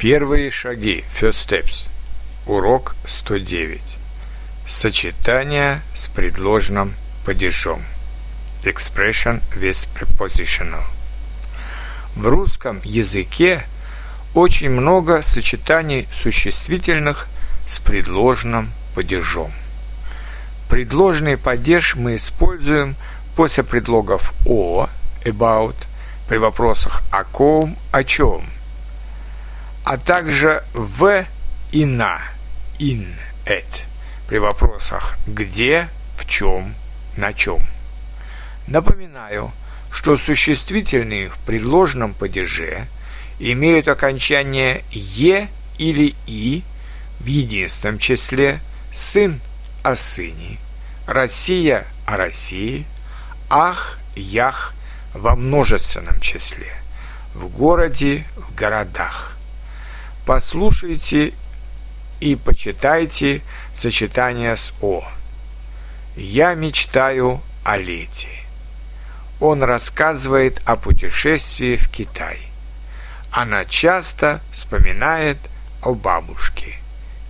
Первые шаги, first steps. Урок 109. Сочетание с предложным падежом. Expression with prepositional. В русском языке очень много сочетаний существительных с предложным падежом. Предложный падеж мы используем после предлогов «о» – about, при вопросах «о ком», «о чем», а также «в» и «на» – «in», «at», при вопросах «где», «в чем», «на чем». Напоминаю, что существительные в предложенном падеже имеют окончание «е» или «и» в единственном числе, сын о сыне, Россия о России, ах, ях во множественном числе, в городе, в городах. Послушайте и почитайте сочетание с «о». «Я мечтаю о лете». Он рассказывает о путешествии в Китай. Она часто вспоминает о бабушке.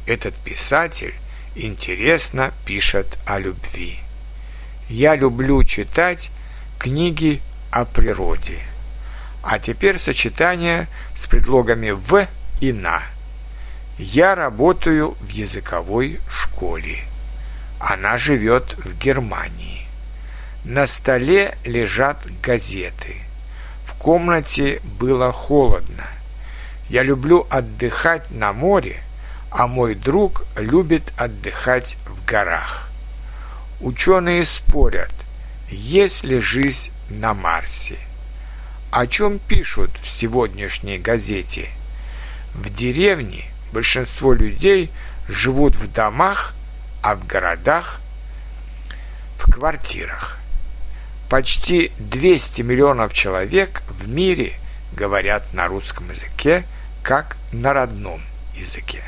Этот писатель интересно пишет о любви. Я люблю читать книги о природе. А теперь сочетание с предлогами «в» и «на». Я работаю в языковой школе. Она живет в Германии. На столе лежат газеты. В комнате было холодно. Я люблю отдыхать на море – а мой друг любит отдыхать в горах. Ученые спорят, есть ли жизнь на Марсе. О чем пишут в сегодняшней газете? В деревне большинство людей живут в домах, а в городах – в квартирах. Почти 200 миллионов человек в мире говорят на русском языке как на родном языке.